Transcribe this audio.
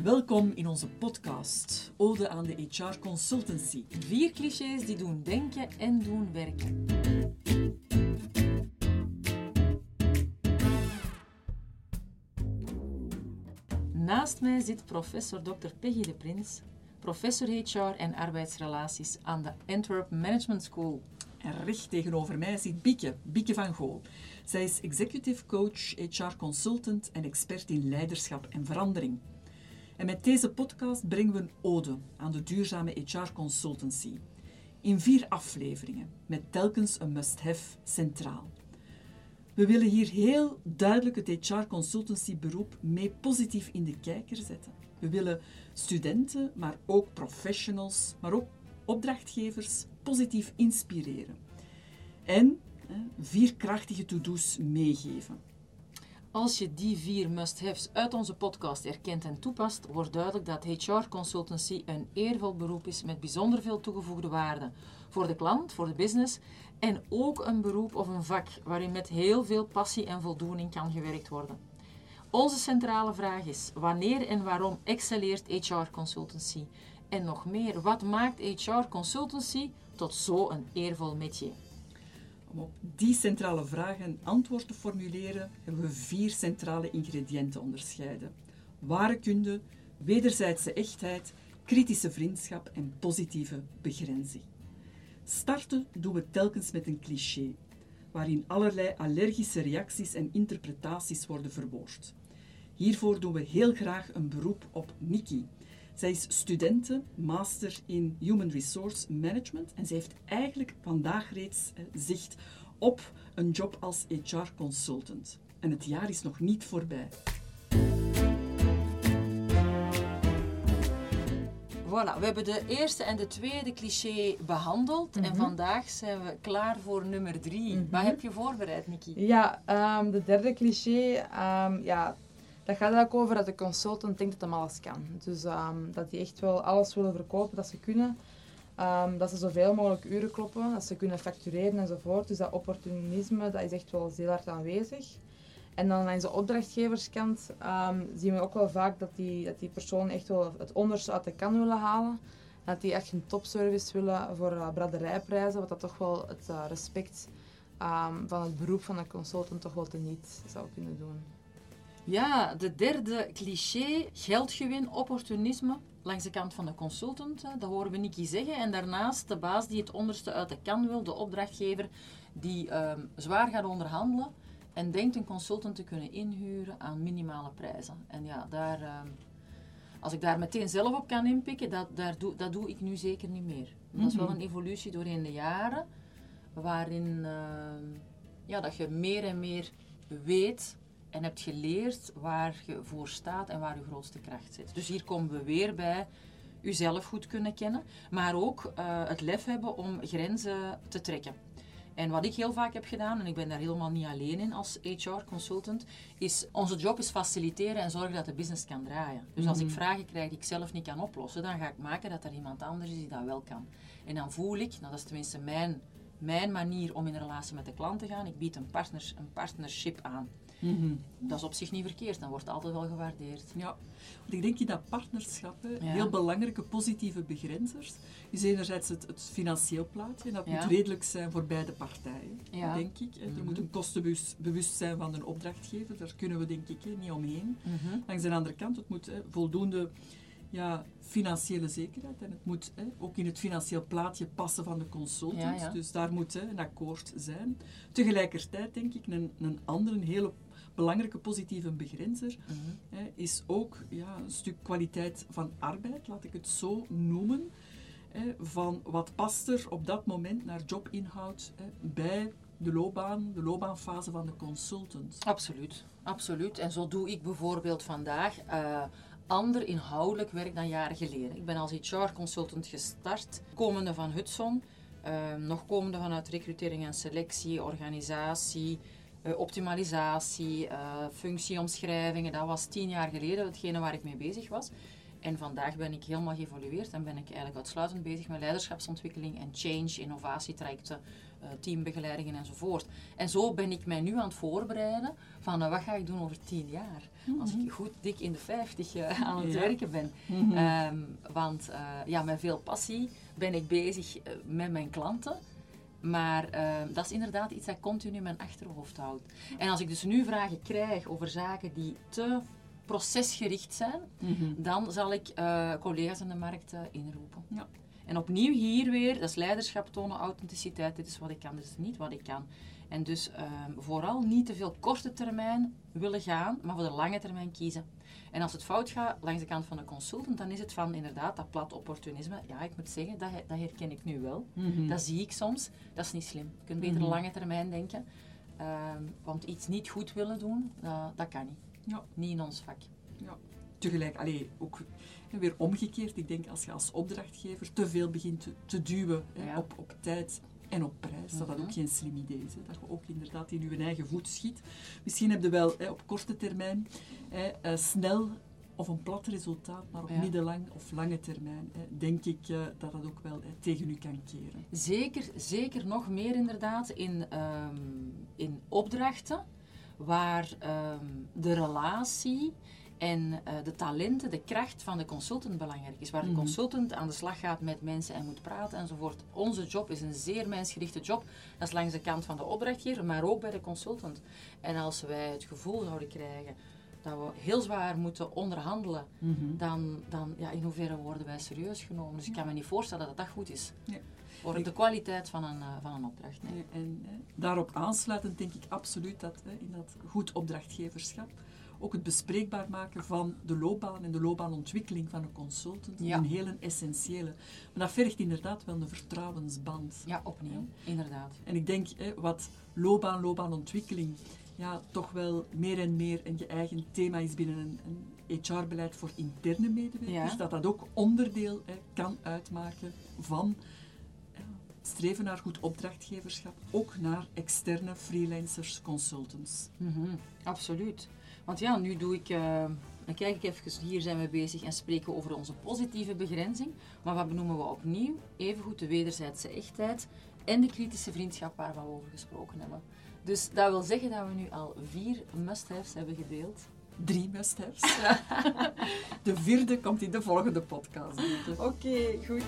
Welkom in onze podcast Ode aan de HR Consultancy. Vier clichés die doen denken en doen werken. Naast mij zit professor Dr. Peggy de Prins, professor HR en arbeidsrelaties aan de Antwerp Management School. En recht tegenover mij zit Bieke, Bieke van Gool. Zij is executive coach, HR consultant en expert in leiderschap en verandering. En met deze podcast brengen we een ode aan de duurzame HR consultancy. In vier afleveringen, met telkens een must-have centraal. We willen hier heel duidelijk het HR consultancy beroep mee positief in de kijker zetten. We willen studenten, maar ook professionals, maar ook opdrachtgevers positief inspireren. En vier krachtige to-do's meegeven. Als je die vier must-haves uit onze podcast erkent en toepast, wordt duidelijk dat HR consultancy een eervol beroep is met bijzonder veel toegevoegde waarde voor de klant, voor de business en ook een beroep of een vak waarin met heel veel passie en voldoening kan gewerkt worden. Onze centrale vraag is: wanneer en waarom excelleert HR consultancy? En nog meer, wat maakt HR consultancy tot zo'n eervol métier? Om op die centrale vragen een antwoord te formuleren, hebben we vier centrale ingrediënten onderscheiden. Ware kunde, wederzijdse echtheid, kritische vriendschap en positieve begrenzing. Starten doen we telkens met een cliché, waarin allerlei allergische reacties en interpretaties worden verwoord. Hiervoor doen we heel graag een beroep op Nikki. Zij is studente, master in Human Resource Management en zij heeft eigenlijk vandaag reeds eh, zicht op een job als HR consultant. En het jaar is nog niet voorbij. Voilà, we hebben de eerste en de tweede cliché behandeld. En Mhm. vandaag zijn we klaar voor nummer drie. Mhm. Wat heb je voorbereid, Nikki? Ja, ehm, de derde cliché, ehm, ja, dat gaat eigenlijk over dat de consultant denkt dat hij alles kan. Dus ehm, dat die echt wel alles willen verkopen dat ze kunnen. Ehm, dat ze zoveel mogelijk uren kloppen, dat ze kunnen factureren enzovoort. Dus dat opportunisme, dat is echt wel heel hard aanwezig. En dan aan de opdrachtgeverskant ehm, zien we ook wel vaak dat die, dat die persoon echt wel het onderste uit de kan willen halen. Dat die echt een topservice willen voor uh, braderijprijzen, wat dat toch wel het eh, respect van het beroep van een consultant toch wel teniet zou kunnen doen. Ja, de derde cliché, geldgewin, opportunisme. Langs de kant van de consultant, dat horen we Nikki zeggen. En daarnaast de baas die het onderste uit de kan wil, de opdrachtgever die ehm, zwaar gaat onderhandelen en denkt een consultant te kunnen inhuren aan minimale prijzen. En ja, daar, ehm, als ik daar meteen zelf op kan inpikken, dat, daar doe, dat doe ik nu zeker niet meer. Dat is wel Mhm. een evolutie doorheen de jaren, waarin ehm, ja, dat je meer en meer weet en hebt geleerd waar je voor staat en waar je grootste kracht zit. Dus hier komen we weer bij uzelf goed kunnen kennen, maar ook eh, het lef hebben om grenzen te trekken. En wat ik heel vaak heb gedaan, en ik ben daar helemaal niet alleen in als HR-consultant, is onze job is faciliteren en zorgen dat de business kan draaien. Dus als ik Mhm. vragen krijg die ik zelf niet kan oplossen, dan ga ik maken dat er iemand anders is die dat wel kan. En dan voel ik, nou dat is tenminste mijn, mijn manier om in relatie met de klant te gaan, ik bied een, partners, een partnership aan. Mhm. Dat is op zich niet verkeerd, dan wordt altijd wel gewaardeerd. Ja, want ik denk in dat partnerschap, hè, Ja. heel belangrijke positieve begrenzers, is enerzijds het, het financieel plaatje. En dat Ja. moet redelijk zijn voor beide partijen, Ja. denk ik. Er Mhm. moet een kostenbewust zijn van een opdrachtgever, daar kunnen we denk ik niet omheen. Mhm. Langs de andere kant, het moet voldoende ja, financiële zekerheid en het moet hè, ook in het financieel plaatje passen van de consultant. Ja, ja. Dus daar moet hè, een akkoord zijn. Tegelijkertijd denk ik een, een andere, een hele belangrijke positieve begrenzer Mhm. hè, is ook ja, een stuk kwaliteit van arbeid, laat ik het zo noemen. Hè, van wat past er op dat moment naar jobinhoud hè, bij de loopbaan, de loopbaanfase van de consultant. Absoluut, absoluut. En zo doe ik bijvoorbeeld vandaag eh, ander inhoudelijk werk dan jaren geleden. Ik ben als HR-consultant gestart, komende van Hudson, eh, nog komende vanuit recrutering en selectie, organisatie, eh, optimalisatie, eh, functieomschrijvingen. Dat was tien jaar geleden hetgene waar ik mee bezig was. En vandaag ben ik helemaal geëvolueerd en ben ik eigenlijk uitsluitend bezig met leiderschapsontwikkeling en change, innovatietrajecten, uh, teambegeleidingen enzovoort. En zo ben ik mij nu aan het voorbereiden van uh, wat ga ik doen over tien jaar. Als ik goed dik in de vijftig uh, aan het Ja. werken ben. Mhm. Ehm, want ja, met veel passie ben ik bezig met mijn klanten. Maar ehm, dat is inderdaad iets dat continu in mijn achterhoofd houdt. En als ik dus nu vragen krijg over zaken die te procesgericht zijn, Mhm. dan zal ik eh, collega's in de markt eh, inroepen. Ja. En opnieuw hier weer, dat is leiderschap tonen, authenticiteit, dit is wat ik kan, dit is niet wat ik kan. En dus ehm, vooral niet te veel korte termijn willen gaan, maar voor de lange termijn kiezen. En als het fout gaat langs de kant van de consultant, dan is het van inderdaad dat plat opportunisme. Ja, ik moet zeggen, dat, dat herken ik nu wel. Mhm. Dat zie ik soms. Dat is niet slim. Je kunt beter Mhm. lange termijn denken. Ehm, want iets niet goed willen doen, dat- dat kan niet. Ja. Niet in ons vak. Tegelijk, allee, ook weer omgekeerd. Ik denk als je als opdrachtgever te veel begint te, te duwen hè, Ja. op, op tijd en op prijs, dat dat Mhm. ook geen slim idee is. Hè. Dat je ook inderdaad in je eigen voet schiet. Misschien heb je wel hè, op korte termijn hè, eh, snel of een plat resultaat, maar op Ja. middellang of lange termijn hè, denk ik eh, dat dat ook wel hè, tegen u kan keren. Zeker, zeker nog meer inderdaad in, ehm, in opdrachten waar ehm, de relatie en eh, de talenten, de kracht van de consultant belangrijk is. Waar de Mhm. consultant aan de slag gaat met mensen en moet praten enzovoort. Onze job is een zeer mensgerichte job. Dat is langs de kant van de opdrachtgever, maar ook bij de consultant. En als wij het gevoel zouden krijgen dat we heel zwaar moeten onderhandelen, dan, dan ja, in hoeverre worden wij serieus genomen. Dus ik kan me niet voorstellen dat dat goed is. Ja. Voor de kwaliteit van een, eh, van een opdracht. Nee. En, hè, daarop aansluitend denk ik absoluut dat hè, in dat goed opdrachtgeverschap ook het bespreekbaar maken van de loopbaan en de loopbaanontwikkeling van een consultant Ja. een hele essentiële. Maar dat vergt inderdaad wel een vertrouwensband. Ja, opnieuw, inderdaad. En ik denk wat loopbaan, loopbaanontwikkeling ja, toch wel meer en meer een geëigend thema is binnen een, een HR-beleid voor interne medewerkers, Ja. dat dat ook onderdeel hè, kan uitmaken van ja, streven naar goed opdrachtgeverschap, ook naar externe freelancers, consultants. Mhm, Absoluut. Want ja, nu doe ik, eh, dan kijk ik even, hier zijn we bezig en spreken we over onze positieve begrenzing. Maar wat benoemen we opnieuw? Evengoed de wederzijdse echtheid en de kritische vriendschap waar we over gesproken hebben. Dus dat wil zeggen dat we nu al vier must-haves hebben gedeeld. Drie must-haves. de vierde komt in de volgende podcast. Oké, goed.